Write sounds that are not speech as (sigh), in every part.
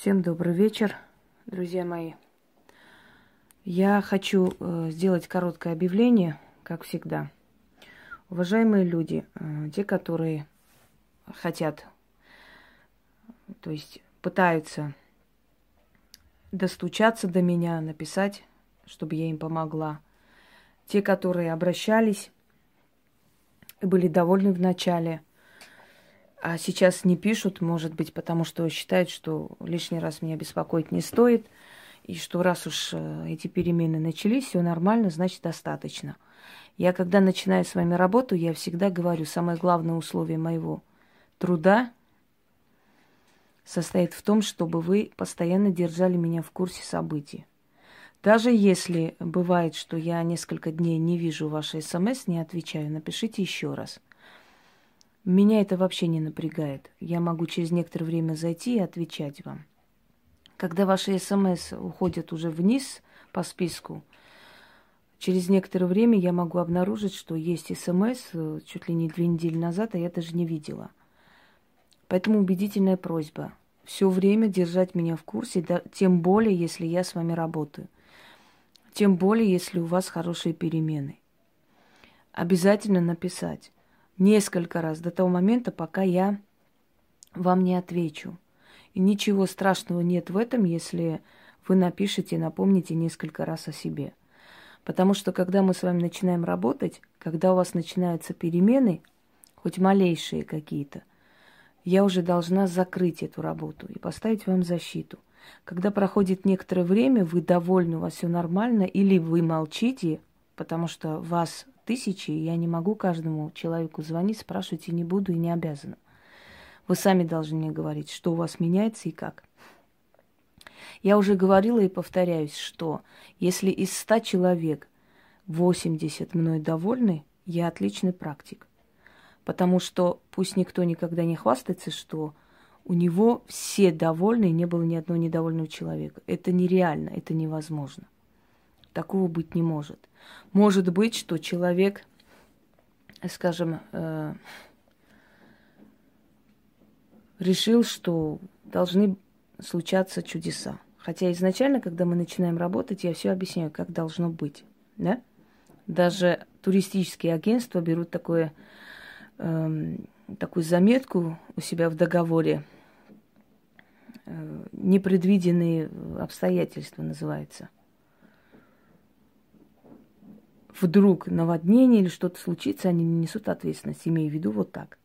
Всем добрый вечер, друзья мои. Я хочу э, сделать короткое объявление, как всегда. Уважаемые люди, э, те, которые хотят, то есть пытаются достучаться до меня, написать, чтобы я им помогла. Те, которые обращались и были довольны в начале – а сейчас не пишут, может быть, потому что считают, что лишний раз меня беспокоить не стоит, и что раз уж э, эти перемены начались, все нормально, значит достаточно. Я когда начинаю с вами работу, я всегда говорю, самое главное условие моего труда состоит в том, чтобы вы постоянно держали меня в курсе событий. Даже если бывает, что я несколько дней не вижу ваши смс, не отвечаю, напишите еще раз – меня это вообще не напрягает. Я могу через некоторое время зайти и отвечать вам. Когда ваши смс уходят уже вниз по списку, через некоторое время я могу обнаружить, что есть смс э, чуть ли не две недели назад, а я даже не видела. Поэтому убедительная просьба все время держать меня в курсе, да, тем более, если я с вами работаю. Тем более, если у вас хорошие перемены. Обязательно написать несколько раз до того момента, пока я вам не отвечу. И ничего страшного нет в этом, если вы напишете и напомните несколько раз о себе. Потому что когда мы с вами начинаем работать, когда у вас начинаются перемены, хоть малейшие какие-то, я уже должна закрыть эту работу и поставить вам защиту. Когда проходит некоторое время, вы довольны, у вас все нормально, или вы молчите, потому что вас тысячи, и я не могу каждому человеку звонить, спрашивать и не буду, и не обязана. Вы сами должны мне говорить, что у вас меняется и как. Я уже говорила и повторяюсь, что если из ста человек 80 мной довольны, я отличный практик. Потому что пусть никто никогда не хвастается, что у него все довольны, не было ни одного недовольного человека. Это нереально, это невозможно. Такого быть не может. Может быть, что человек, скажем, э, решил, что должны случаться чудеса. Хотя изначально, когда мы начинаем работать, я все объясняю, как должно быть. Да? Даже туристические агентства берут такое, э, такую заметку у себя в договоре. Э, непредвиденные обстоятельства называется – вдруг наводнение или что-то случится, они не несут ответственность, имею в виду вот так.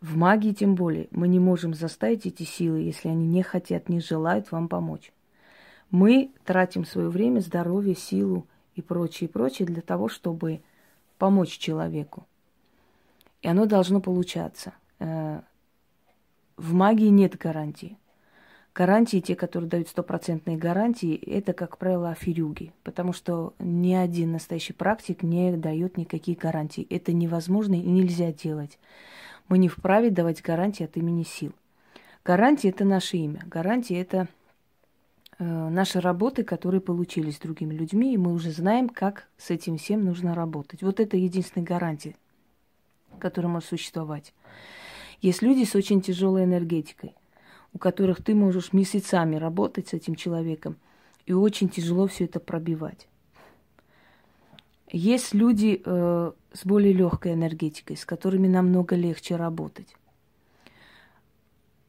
В магии тем более мы не можем заставить эти силы, если они не хотят, не желают вам помочь. Мы тратим свое время, здоровье, силу и прочее, и прочее для того, чтобы помочь человеку. И оно должно получаться. Э, в магии нет гарантии. Гарантии, те, которые дают стопроцентные гарантии, это, как правило, аферюги, потому что ни один настоящий практик не дает никаких гарантий. Это невозможно и нельзя делать. Мы не вправе давать гарантии от имени сил. Гарантии – это наше имя. Гарантии – это э, наши работы, которые получились с другими людьми, и мы уже знаем, как с этим всем нужно работать. Вот это единственная гарантия, которая может существовать. Есть люди с очень тяжелой энергетикой – у которых ты можешь месяцами работать с этим человеком, и очень тяжело все это пробивать. Есть люди э, с более легкой энергетикой, с которыми намного легче работать.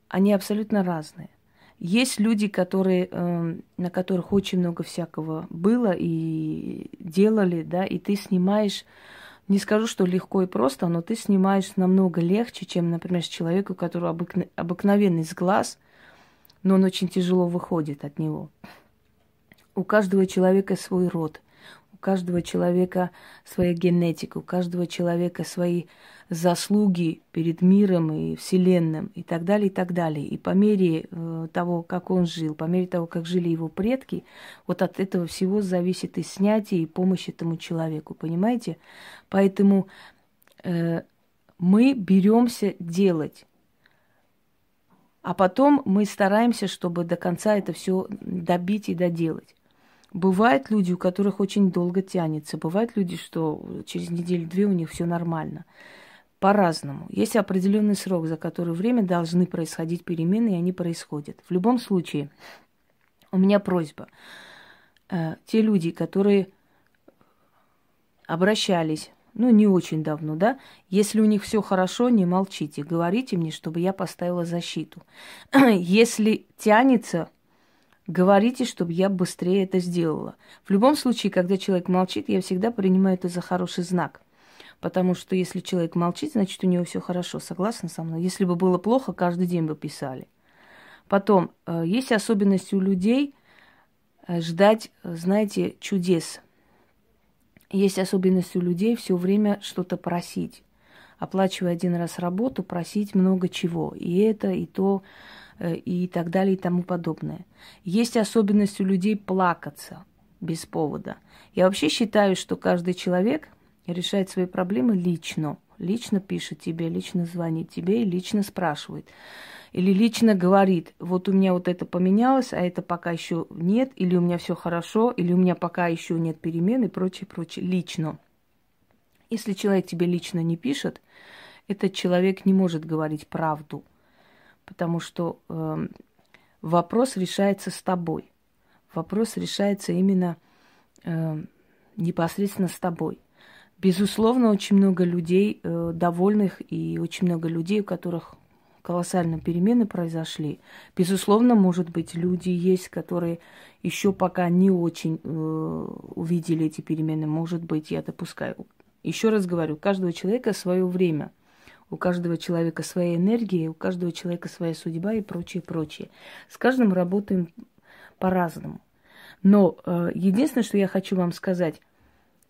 Они абсолютно разные. Есть люди, которые, э, на которых очень много всякого было и делали, да, и ты снимаешь не скажу, что легко и просто, но ты снимаешь намного легче, чем, например, с человека, у которого обыкновенный обыкновенный глаз, но он очень тяжело выходит от него. У каждого человека свой род, каждого человека своя генетика, у каждого человека свои заслуги перед миром и Вселенным и так далее, и так далее. И по мере э, того, как он жил, по мере того, как жили его предки, вот от этого всего зависит и снятие, и помощь этому человеку, понимаете? Поэтому э, мы беремся делать. А потом мы стараемся, чтобы до конца это все добить и доделать. Бывают люди, у которых очень долго тянется. Бывают люди, что через неделю-две у них все нормально. по-разному. Есть определенный срок, за который время должны происходить перемены, и они происходят. В любом случае, у меня просьба. Э, те люди, которые обращались, ну, не очень давно, да, если у них все хорошо, не молчите, говорите мне, чтобы я поставила защиту. (clears throat) если тянется, говорите, чтобы я быстрее это сделала. В любом случае, когда человек молчит, я всегда принимаю это за хороший знак – Потому что если человек молчит, значит, у него все хорошо. Согласна со мной? Если бы было плохо, каждый день бы писали. Потом, э, есть особенность у людей э, ждать, знаете, чудес. Есть особенность у людей все время что-то просить. Оплачивая один раз работу, просить много чего. И это, и то, э, и так далее, и тому подобное. Есть особенность у людей плакаться без повода. Я вообще считаю, что каждый человек – решает свои проблемы лично. Лично пишет тебе, лично звонит тебе и лично спрашивает. Или лично говорит, вот у меня вот это поменялось, а это пока еще нет, или у меня все хорошо, или у меня пока еще нет перемен и прочее, прочее. Лично. Если человек тебе лично не пишет, этот человек не может говорить правду, потому что э, вопрос решается с тобой. Вопрос решается именно э, непосредственно с тобой. Безусловно, очень много людей э, довольных и очень много людей, у которых колоссальные перемены произошли. Безусловно, может быть, люди есть, которые еще пока не очень э, увидели эти перемены. Может быть, я допускаю. Еще раз говорю, у каждого человека свое время. У каждого человека своя энергия, у каждого человека своя судьба и прочее, прочее. С каждым работаем по-разному. Но э, единственное, что я хочу вам сказать,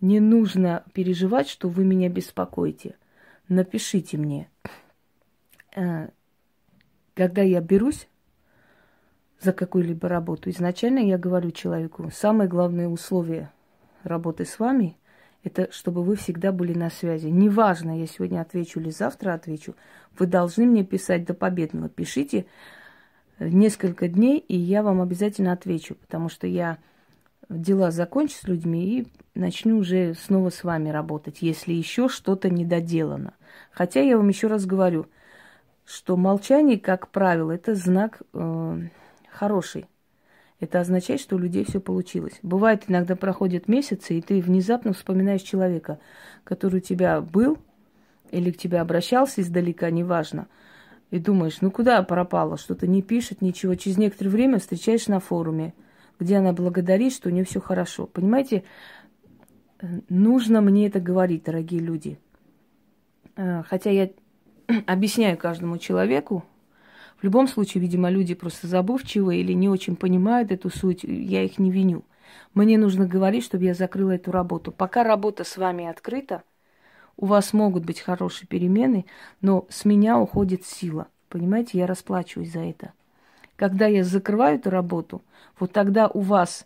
не нужно переживать, что вы меня беспокоите. Напишите мне. Э, когда я берусь за какую-либо работу, изначально я говорю человеку, самое главное условие работы с вами – это чтобы вы всегда были на связи. Неважно, я сегодня отвечу или завтра отвечу, вы должны мне писать до победного. Пишите несколько дней, и я вам обязательно отвечу, потому что я дела закончу с людьми и начну уже снова с вами работать, если еще что-то недоделано. Хотя я вам еще раз говорю, что молчание, как правило, это знак э, хороший. Это означает, что у людей все получилось. Бывает, иногда проходят месяцы, и ты внезапно вспоминаешь человека, который у тебя был или к тебе обращался издалека, неважно, и думаешь, ну куда пропало, что-то не пишет, ничего. Через некоторое время встречаешь на форуме – где она благодарит, что у нее все хорошо. Понимаете, нужно мне это говорить, дорогие люди. Э, хотя я (clears throat) объясняю каждому человеку, в любом случае, видимо, люди просто забывчивые или не очень понимают эту суть, я их не виню. Мне нужно говорить, чтобы я закрыла эту работу. Пока работа с вами открыта, у вас могут быть хорошие перемены, но с меня уходит сила. Понимаете, я расплачиваюсь за это. Когда я закрываю эту работу, вот тогда у вас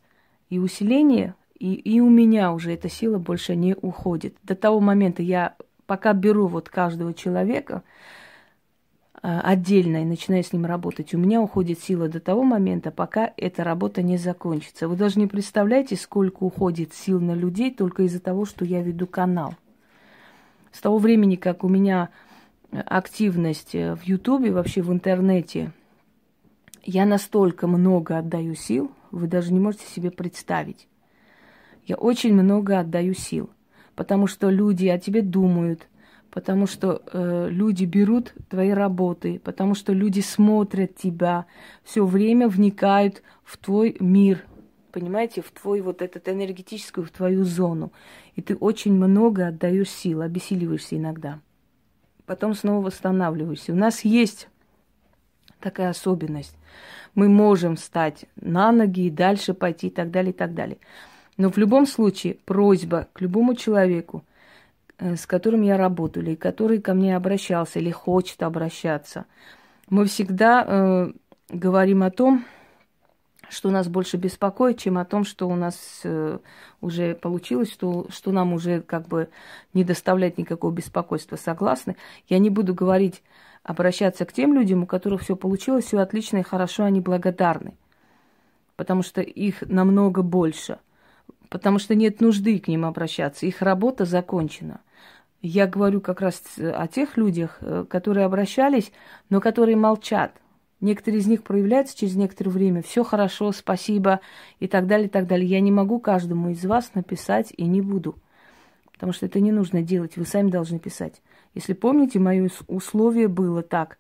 и усиление, и, и у меня уже эта сила больше не уходит. До того момента я пока беру вот каждого человека отдельно и начинаю с ним работать, у меня уходит сила до того момента, пока эта работа не закончится. Вы даже не представляете, сколько уходит сил на людей только из-за того, что я веду канал. С того времени, как у меня активность в Ютубе, вообще в интернете – я настолько много отдаю сил, вы даже не можете себе представить. Я очень много отдаю сил, потому что люди о тебе думают, потому что э, люди берут твои работы, потому что люди смотрят тебя, все время вникают в твой мир, понимаете, в твой вот этот энергетическую, в твою зону. И ты очень много отдаешь сил, обессиливаешься иногда. Потом снова восстанавливаешься. У нас есть такая особенность. Мы можем встать на ноги и дальше пойти и так далее, и так далее. Но в любом случае просьба к любому человеку, с которым я работаю, или который ко мне обращался, или хочет обращаться, мы всегда э, говорим о том, что нас больше беспокоит, чем о том, что у нас э, уже получилось, что, что нам уже как бы не доставляет никакого беспокойства. Согласны? Я не буду говорить обращаться к тем людям, у которых все получилось, все отлично и хорошо, они благодарны. Потому что их намного больше. Потому что нет нужды к ним обращаться. Их работа закончена. Я говорю как раз о тех людях, э, которые обращались, но которые молчат. Некоторые из них проявляются через некоторое время. Все хорошо, спасибо и так далее, и так далее. Я не могу каждому из вас написать и не буду. Потому что это не нужно делать. Вы сами должны писать. Если помните, мое условие было так.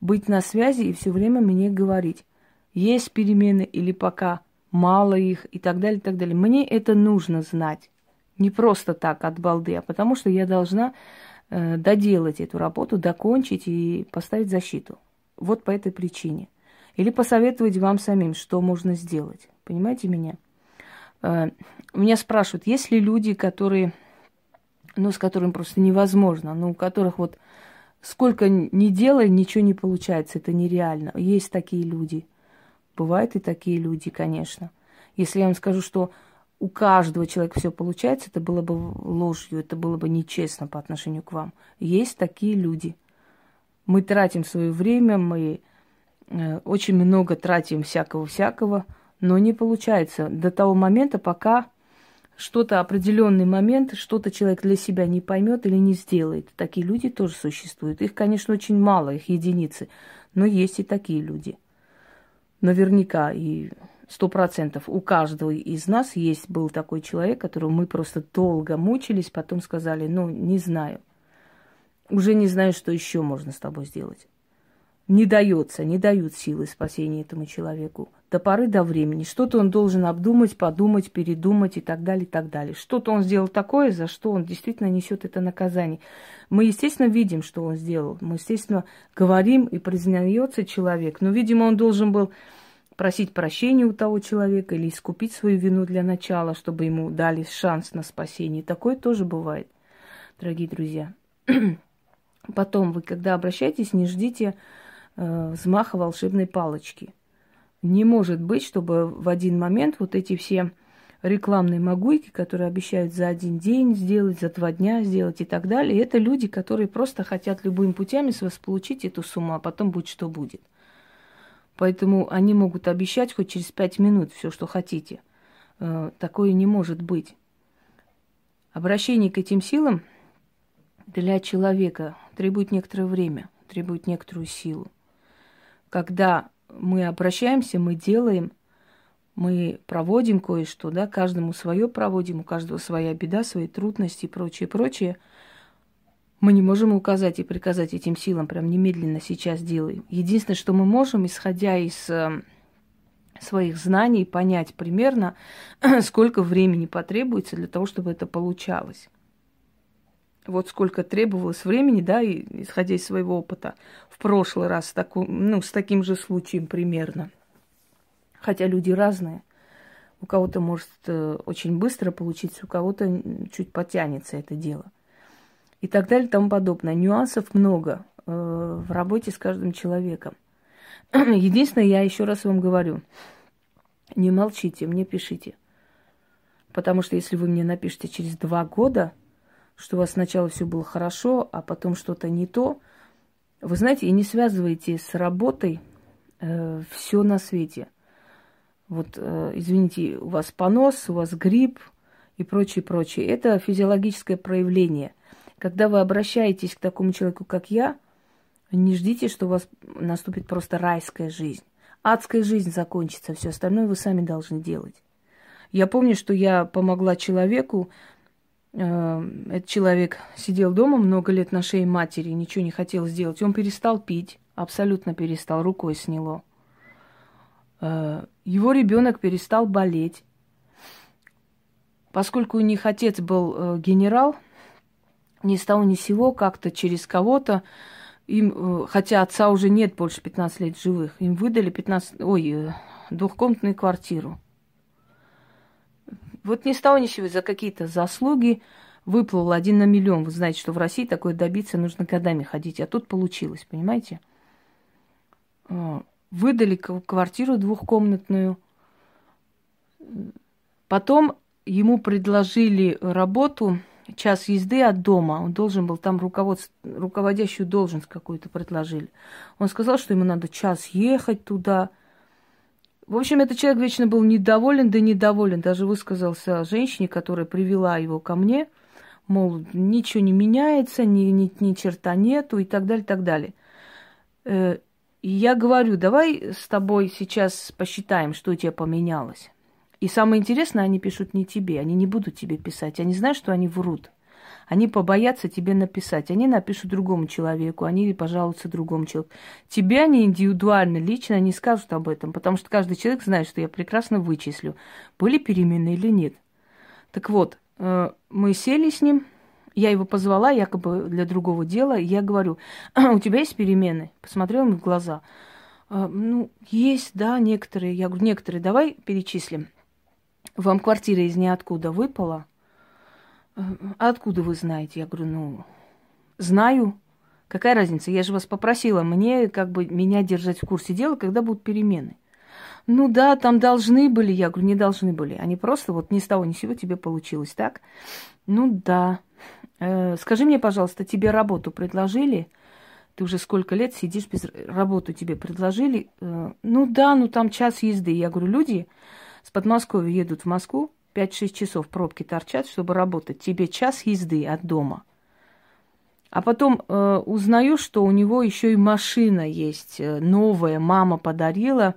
Быть на связи и все время мне говорить. Есть перемены или пока мало их и так далее, и так далее. Мне это нужно знать. Не просто так от балды, а потому что я должна э, доделать эту работу, докончить и поставить защиту. Вот по этой причине. Или посоветовать вам самим, что можно сделать. Понимаете меня? Э, меня спрашивают, есть ли люди, которые, ну, с которыми просто невозможно, ну, у которых вот сколько ни делай, ничего не получается, это нереально. Есть такие люди. Бывают и такие люди, конечно. Если я вам скажу, что у каждого человека все получается, это было бы ложью, это было бы нечестно по отношению к вам. Есть такие люди. Мы тратим свое время, мы э, очень много тратим всякого-всякого, но не получается до того момента, пока что-то определенный момент, что-то человек для себя не поймет или не сделает. Такие люди тоже существуют. Их, конечно, очень мало, их единицы, но есть и такие люди. Наверняка и сто процентов у каждого из нас есть был такой человек, которого мы просто долго мучились, потом сказали, ну, не знаю. Уже не знаю, что еще можно с тобой сделать. Не дается, не дают силы спасения этому человеку. До поры до времени. Что-то он должен обдумать, подумать, передумать и так далее, и так далее. Что-то он сделал такое, за что он действительно несет это наказание. Мы, естественно, видим, что он сделал. Мы, естественно, говорим и признается человек. Но, видимо, он должен был просить прощения у того человека или искупить свою вину для начала, чтобы ему дали шанс на спасение. Такое тоже бывает, дорогие друзья. (clears throat) Потом вы, когда обращаетесь, не ждите э, взмаха волшебной палочки. Не может быть, чтобы в один момент вот эти все рекламные могуйки, которые обещают за один день сделать, за два дня сделать и так далее, это люди, которые просто хотят любыми путями с вас получить эту сумму, а потом будет что будет. Поэтому они могут обещать хоть через пять минут все, что хотите. Э, такое не может быть. Обращение к этим силам для человека требует некоторое время, требует некоторую силу. Когда мы обращаемся, мы делаем, мы проводим кое-что, да, каждому свое проводим, у каждого своя беда, свои трудности и прочее, прочее – мы не можем указать и приказать этим силам прям немедленно сейчас делай. Единственное, что мы можем, исходя из э, своих знаний, понять примерно, (clears throat) сколько времени потребуется для того, чтобы это получалось. Вот сколько требовалось времени, да, и, исходя из своего опыта, в прошлый раз таку, ну, с таким же случаем примерно. Хотя люди разные. У кого-то может э, очень быстро получиться, у кого-то чуть потянется это дело и так далее и тому подобное. Нюансов много э, в работе с каждым человеком. (clears throat) Единственное, я еще раз вам говорю, не молчите, мне пишите. Потому что если вы мне напишете через два года, что у вас сначала все было хорошо, а потом что-то не то, вы знаете, и не связывайте с работой э, все на свете. Вот, э, извините, у вас понос, у вас грипп и прочее, прочее. Это физиологическое проявление. Когда вы обращаетесь к такому человеку, как я, не ждите, что у вас наступит просто райская жизнь. Адская жизнь закончится, все остальное вы сами должны делать. Я помню, что я помогла человеку, э, этот человек сидел дома много лет на шее матери, ничего не хотел сделать. Он перестал пить, абсолютно перестал, рукой сняло. Э, его ребенок перестал болеть. Поскольку у них отец был э, генерал, ни с того ни с сего, как-то через кого-то, им, э, хотя отца уже нет больше 15 лет живых, им выдали 15, ой, э, двухкомнатную квартиру. Вот ни с того ни с сего за какие-то заслуги выплыл один на миллион. Вы знаете, что в России такое добиться нужно годами ходить, а тут получилось, понимаете? Э, выдали квартиру двухкомнатную. Потом ему предложили работу час езды от дома. Он должен был там руководство, руководящую должность какую-то предложили. Он сказал, что ему надо час ехать туда. В общем, этот человек вечно был недоволен, да недоволен. Даже высказался женщине, которая привела его ко мне. мол, ничего не меняется, ни, ни, ни черта нету и так далее, так далее. Э, и я говорю, давай с тобой сейчас посчитаем, что у тебя поменялось. И самое интересное, они пишут не тебе, они не будут тебе писать. Они знают, что они врут. Они побоятся тебе написать. Они напишут другому человеку, они пожалуются другому человеку. Тебе они индивидуально, лично не скажут об этом, потому что каждый человек знает, что я прекрасно вычислю, были перемены или нет. Так вот, э, мы сели с ним, я его позвала якобы для другого дела, и я говорю, у тебя есть перемены? Посмотрел ему в глаза. «Э, ну, есть, да, некоторые. Я говорю, некоторые, давай перечислим. Вам квартира из ниоткуда выпала? А откуда вы знаете? Я говорю, ну, знаю. Какая разница? Я же вас попросила мне как бы меня держать в курсе дела, когда будут перемены. Ну да, там должны были. Я говорю, не должны были. Они просто вот ни с того ни с сего тебе получилось, так? Ну да. Э, скажи мне, пожалуйста, тебе работу предложили? Ты уже сколько лет сидишь без работы, тебе предложили? Э, ну да, ну там час езды. Я говорю, люди с Подмосковья едут в Москву, 5-6 часов пробки торчат, чтобы работать. Тебе час езды от дома. А потом э, узнаю, что у него еще и машина есть э, новая. Мама подарила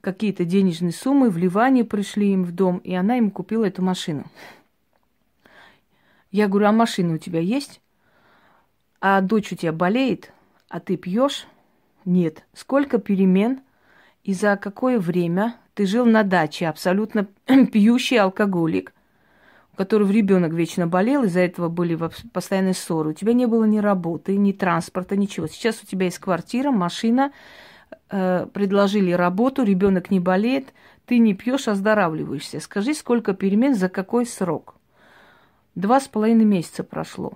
какие-то денежные суммы, вливания пришли им в дом, и она им купила эту машину. Я говорю, а машина у тебя есть? А дочь у тебя болеет? А ты пьешь? Нет. Сколько перемен и за какое время ты жил на даче, абсолютно (clears throat) пьющий алкоголик, у которого ребенок вечно болел, из-за этого были постоянные ссоры. У тебя не было ни работы, ни транспорта, ничего. Сейчас у тебя есть квартира, машина, э, предложили работу, ребенок не болеет, ты не пьешь, оздоравливаешься. Скажи, сколько перемен, за какой срок? Два с половиной месяца прошло.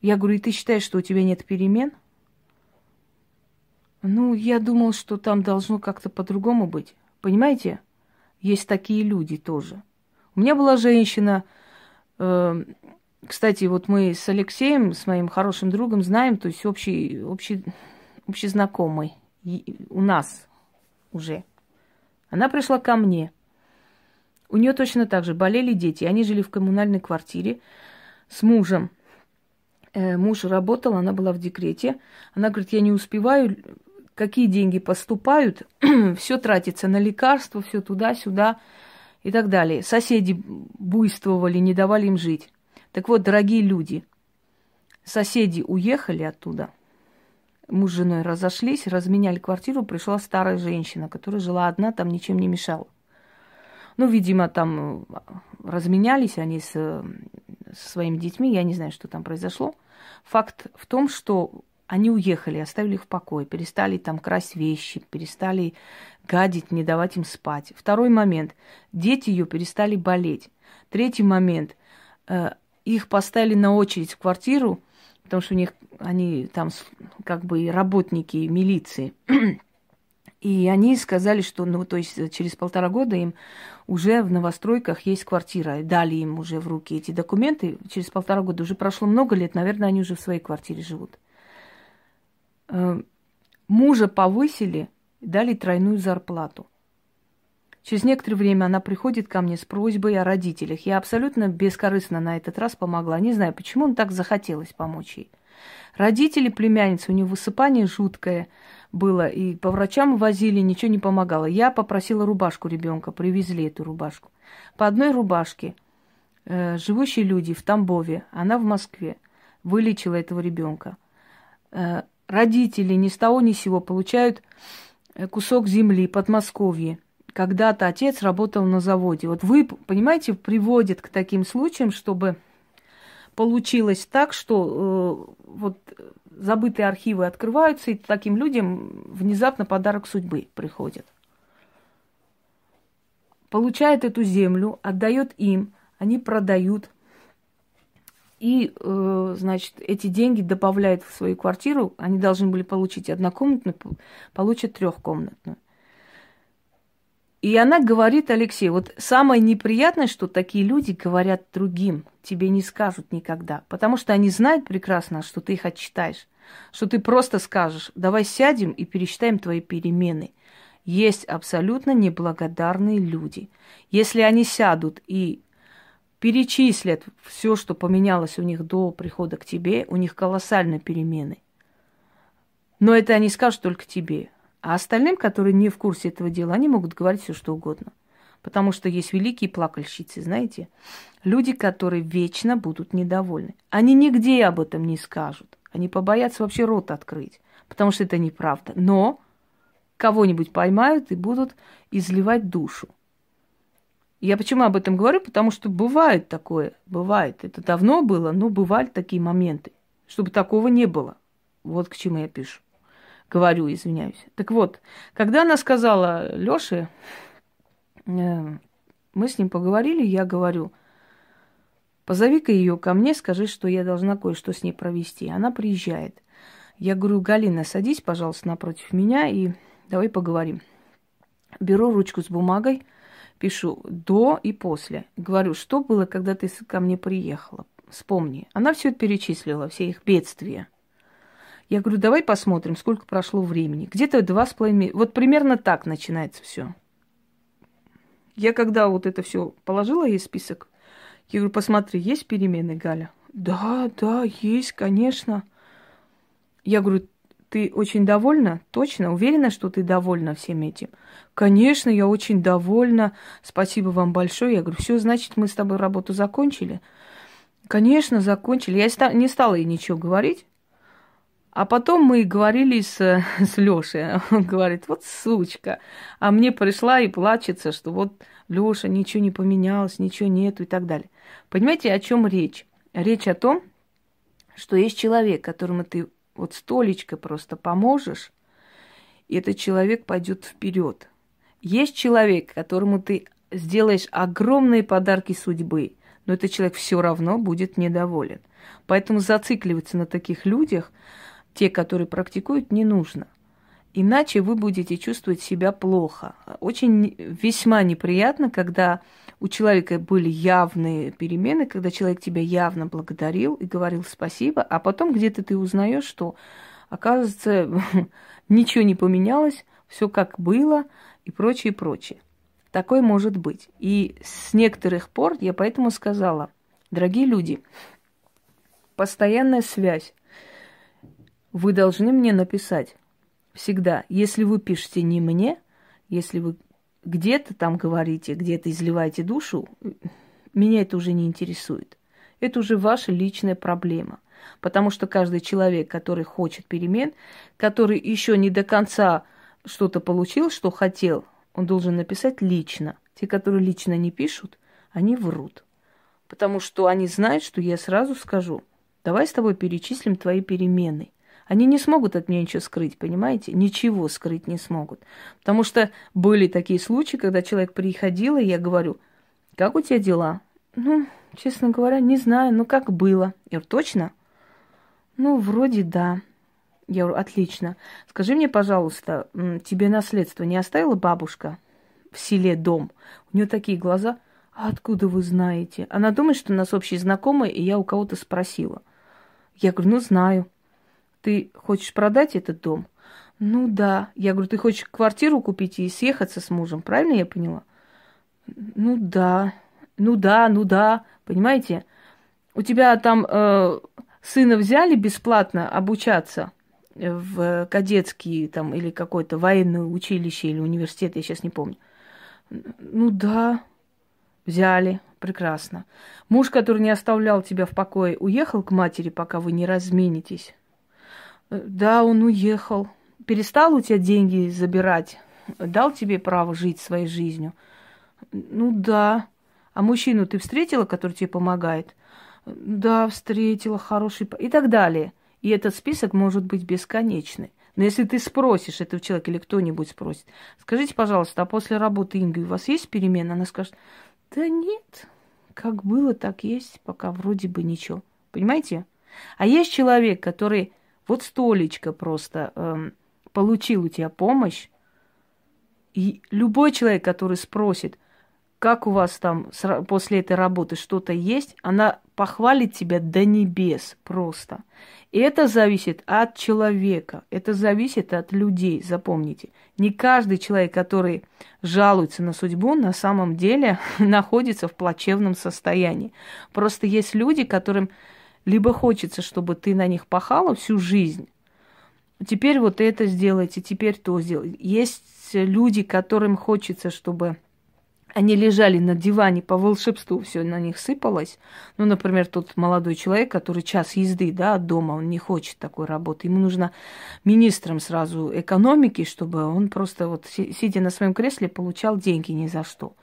Я говорю, и ты считаешь, что у тебя нет перемен? Ну, я думал, что там должно как-то по-другому быть. Понимаете? Есть такие люди тоже. У меня была женщина, э, кстати, вот мы с Алексеем, с моим хорошим другом, знаем, то есть общий, общий, общий знакомый у нас уже. Она пришла ко мне. У нее точно так же болели дети. Они жили в коммунальной квартире с мужем. Э, муж работал, она была в декрете. Она говорит, я не успеваю какие деньги поступают, (clears throat) все тратится на лекарства, все туда-сюда и так далее. Соседи буйствовали, не давали им жить. Так вот, дорогие люди, соседи уехали оттуда, муж с женой разошлись, разменяли квартиру, пришла старая женщина, которая жила одна, там ничем не мешала. Ну, видимо, там э, разменялись они с, со своими детьми, я не знаю, что там произошло. Факт в том, что они уехали, оставили их в покое, перестали там красть вещи, перестали гадить, не давать им спать. Второй момент. Дети ее перестали болеть. Третий момент. Э, их поставили на очередь в квартиру, потому что у них они там как бы работники милиции. И они сказали, что, ну, то есть через полтора года им уже в новостройках есть квартира. Дали им уже в руки эти документы. Через полтора года уже прошло много лет, наверное, они уже в своей квартире живут. Э, мужа повысили, дали тройную зарплату. Через некоторое время она приходит ко мне с просьбой о родителях. Я абсолютно бескорыстно на этот раз помогла. Не знаю, почему он так захотелось помочь ей. Родители племянницы, у нее высыпание жуткое было, и по врачам возили, ничего не помогало. Я попросила рубашку ребенка, привезли эту рубашку. По одной рубашке э, живущие люди в Тамбове, она в Москве, вылечила этого ребенка. Э, родители ни с того ни с сего получают э, кусок земли, Подмосковье. Когда-то отец работал на заводе. Вот вы, понимаете, приводит к таким случаям, чтобы получилось так, что э, вот забытые архивы открываются, и таким людям внезапно подарок судьбы приходит. Получает эту землю, отдает им, они продают, и, э, значит, эти деньги добавляют в свою квартиру. Они должны были получить однокомнатную, получат трехкомнатную. И она говорит, Алексей, вот самое неприятное, что такие люди говорят другим, тебе не скажут никогда, потому что они знают прекрасно, что ты их отчитаешь, что ты просто скажешь, давай сядем и пересчитаем твои перемены. Есть абсолютно неблагодарные люди. Если они сядут и перечислят все, что поменялось у них до прихода к тебе, у них колоссальные перемены. Но это они скажут только тебе. А остальным, которые не в курсе этого дела, они могут говорить все, что угодно. Потому что есть великие плакальщицы, знаете, люди, которые вечно будут недовольны. Они нигде об этом не скажут. Они побоятся вообще рот открыть, потому что это неправда. Но кого-нибудь поймают и будут изливать душу. Я почему об этом говорю? Потому что бывает такое, бывает. Это давно было, но бывали такие моменты, чтобы такого не было. Вот к чему я пишу. Говорю, извиняюсь. Так вот, когда она сказала Лёше, э, мы с ним поговорили, я говорю, позови-ка ее ко мне, скажи, что я должна кое-что с ней провести. Она приезжает. Я говорю, Галина, садись, пожалуйста, напротив меня и давай поговорим. Беру ручку с бумагой, пишу до и после. Говорю, что было, когда ты ко мне приехала? Вспомни. Она все это перечислила, все их бедствия. Я говорю, давай посмотрим, сколько прошло времени. Где-то два с половиной Вот примерно так начинается все. Я когда вот это все положила ей список, я говорю, посмотри, есть перемены, Галя? Да, да, есть, конечно. Я говорю, ты очень довольна? Точно? Уверена, что ты довольна всем этим? Конечно, я очень довольна. Спасибо вам большое. Я говорю, все, значит, мы с тобой работу закончили? Конечно, закончили. Я не стала ей ничего говорить. А потом мы говорили с, (laughs) с Лешей. Он говорит, вот сучка. А мне пришла и плачется, что вот Леша, ничего не поменялось, ничего нету и так далее. Понимаете, о чем речь? Речь о том, что есть человек, которому ты вот столечко просто поможешь, и этот человек пойдет вперед. Есть человек, которому ты сделаешь огромные подарки судьбы, но этот человек все равно будет недоволен. Поэтому зацикливаться на таких людях – те, которые практикуют, не нужно. Иначе вы будете чувствовать себя плохо. Очень весьма неприятно, когда у человека были явные перемены, когда человек тебя явно благодарил и говорил спасибо, а потом где-то ты узнаешь, что, оказывается, (laughs) ничего не поменялось, все как было и прочее, прочее. Такое может быть. И с некоторых пор я поэтому сказала, дорогие люди, постоянная связь вы должны мне написать всегда. Если вы пишете не мне, если вы где-то там говорите, где-то изливаете душу, меня это уже не интересует. Это уже ваша личная проблема. Потому что каждый человек, который хочет перемен, который еще не до конца что-то получил, что хотел, он должен написать лично. Те, которые лично не пишут, они врут. Потому что они знают, что я сразу скажу, давай с тобой перечислим твои перемены. Они не смогут от меня ничего скрыть, понимаете? Ничего скрыть не смогут. Потому что были такие случаи, когда человек приходил, и я говорю, как у тебя дела? Ну, честно говоря, не знаю, ну как было. Я говорю, точно? Ну, вроде да. Я говорю, отлично. Скажи мне, пожалуйста, тебе наследство не оставила бабушка в селе дом? У нее такие глаза. А откуда вы знаете? Она думает, что у нас общие знакомые, и я у кого-то спросила. Я говорю, ну знаю ты хочешь продать этот дом? Ну да. Я говорю, ты хочешь квартиру купить и съехаться с мужем, правильно я поняла? Ну да. Ну да, ну да. Понимаете? У тебя там э, сына взяли бесплатно обучаться в кадетский там или какое-то военное училище или университет, я сейчас не помню. Ну да, взяли, прекрасно. Муж, который не оставлял тебя в покое, уехал к матери, пока вы не разменитесь. Да, он уехал. Перестал у тебя деньги забирать? Дал тебе право жить своей жизнью? Ну да. А мужчину ты встретила, который тебе помогает? Да, встретила, хороший... И так далее. И этот список может быть бесконечный. Но если ты спросишь этого человека или кто-нибудь спросит, скажите, пожалуйста, а после работы Инги у вас есть перемена? Она скажет, да нет, как было, так есть, пока вроде бы ничего. Понимаете? А есть человек, который вот столечко просто эм, получил у тебя помощь, и любой человек, который спросит, как у вас там после этой работы что-то есть, она похвалит тебя до небес просто. И это зависит от человека, это зависит от людей, запомните. Не каждый человек, который жалуется на судьбу, на самом деле (laughs) находится в плачевном состоянии. Просто есть люди, которым либо хочется, чтобы ты на них пахала всю жизнь, теперь вот это сделайте, теперь то сделайте. Есть люди, которым хочется, чтобы они лежали на диване по волшебству, все на них сыпалось. Ну, например, тот молодой человек, который час езды да, от дома, он не хочет такой работы. Ему нужно министром сразу экономики, чтобы он просто вот, сидя на своем кресле, получал деньги ни за что.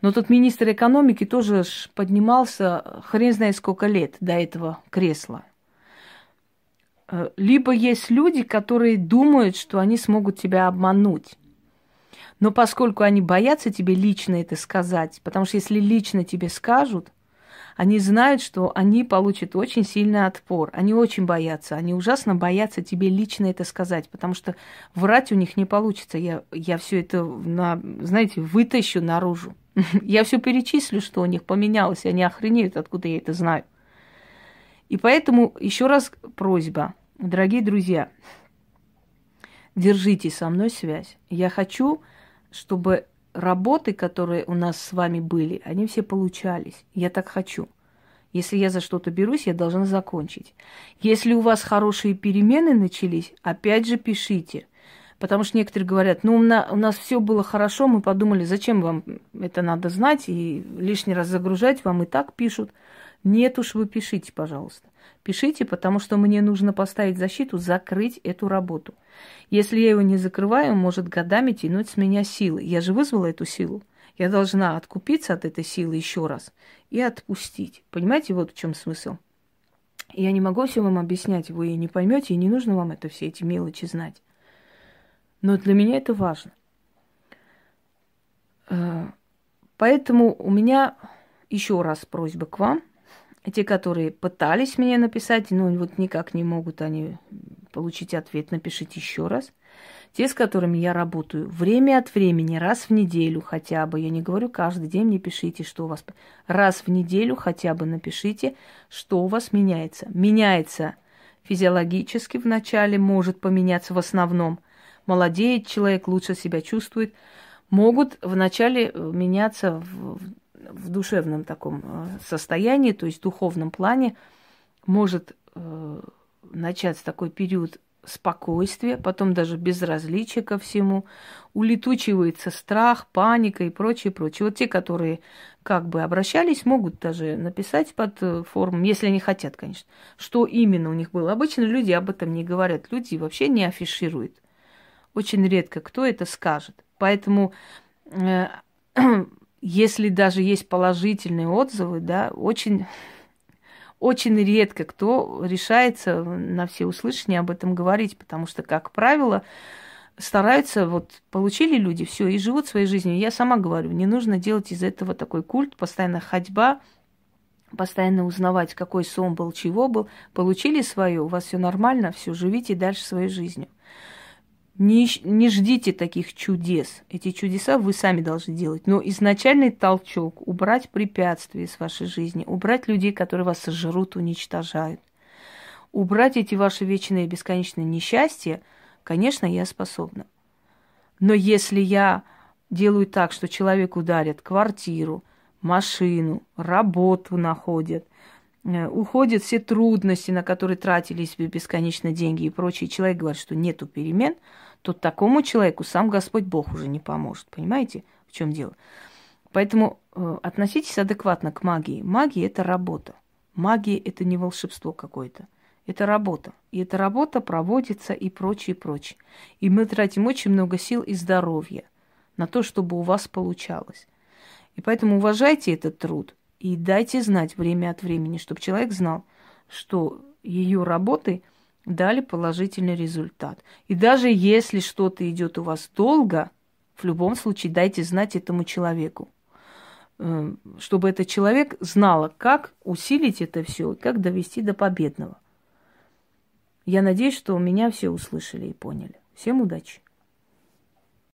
Но тот министр экономики тоже поднимался хрен знает сколько лет до этого кресла. Э, либо есть люди, которые думают, что они смогут тебя обмануть. Но поскольку они боятся тебе лично это сказать, потому что если лично тебе скажут, они знают, что они получат очень сильный отпор. Они очень боятся, они ужасно боятся тебе лично это сказать, потому что врать у них не получится. Я, я все это, на, знаете, вытащу наружу. (laughs) Я все перечислю, что у них поменялось, и они охренеют, откуда я это знаю. И поэтому еще раз просьба, дорогие друзья, держите со мной связь. Я хочу чтобы работы, которые у нас с вами были, они все получались. Я так хочу. Если я за что-то берусь, я должна закончить. Если у вас хорошие перемены начались, опять же пишите. Потому что некоторые говорят, ну, у нас, все было хорошо, мы подумали, зачем вам это надо знать и лишний раз загружать, вам и так пишут. Нет уж, вы пишите, пожалуйста. Пишите, потому что мне нужно поставить защиту, закрыть эту работу. Если я его не закрываю, может годами тянуть с меня силы. Я же вызвала эту силу. Я должна откупиться от этой силы еще раз и отпустить. Понимаете, вот в чем смысл. Я не могу все вам объяснять, вы не поймете, и не нужно вам это все эти мелочи знать. Но для меня это важно. Э, поэтому у меня еще раз просьба к вам – те, которые пытались мне написать, но вот никак не могут они получить ответ, напишите еще раз. Те, с которыми я работаю, время от времени, раз в неделю хотя бы, я не говорю каждый день, мне пишите, что у вас... Раз в неделю хотя бы напишите, что у вас меняется. Меняется физиологически вначале, может поменяться в основном. Молодеет человек, лучше себя чувствует. Могут вначале меняться в в душевном таком э, состоянии, то есть в духовном плане, может э, начаться такой период спокойствия, потом даже безразличия ко всему, улетучивается страх, паника и прочее, прочее. Вот те, которые как бы обращались, могут даже написать под э, форму, если они хотят, конечно, что именно у них было. Обычно люди об этом не говорят, люди вообще не афишируют. Очень редко кто это скажет. Поэтому э, (clears throat) если даже есть положительные отзывы, да, очень, очень редко кто решается на все услышания об этом говорить, потому что, как правило, стараются, вот получили люди все и живут своей жизнью. Я сама говорю, не нужно делать из этого такой культ, постоянно ходьба, постоянно узнавать, какой сон был, чего был. Получили свое, у вас все нормально, все, живите дальше своей жизнью. Не, не ждите таких чудес. Эти чудеса вы сами должны делать. Но изначальный толчок, убрать препятствия с вашей жизни, убрать людей, которые вас сожрут, уничтожают, убрать эти ваши вечные бесконечные несчастья, конечно, я способна. Но если я делаю так, что человек ударит квартиру, машину, работу находят, э, уходят все трудности, на которые тратились бесконечно деньги и прочее, человек говорит, что нету перемен – то такому человеку сам Господь Бог уже не поможет. Понимаете, в чем дело? Поэтому э, относитесь адекватно к магии. Магия это работа. Магия это не волшебство какое-то. Это работа. И эта работа проводится и прочее, и прочее. И мы тратим очень много сил и здоровья на то, чтобы у вас получалось. И поэтому уважайте этот труд и дайте знать время от времени, чтобы человек знал, что ее работы – дали положительный результат. И даже если что-то идет у вас долго, в любом случае дайте знать этому человеку, э, чтобы этот человек знал, как усилить это все, как довести до победного. Я надеюсь, что меня все услышали и поняли. Всем удачи!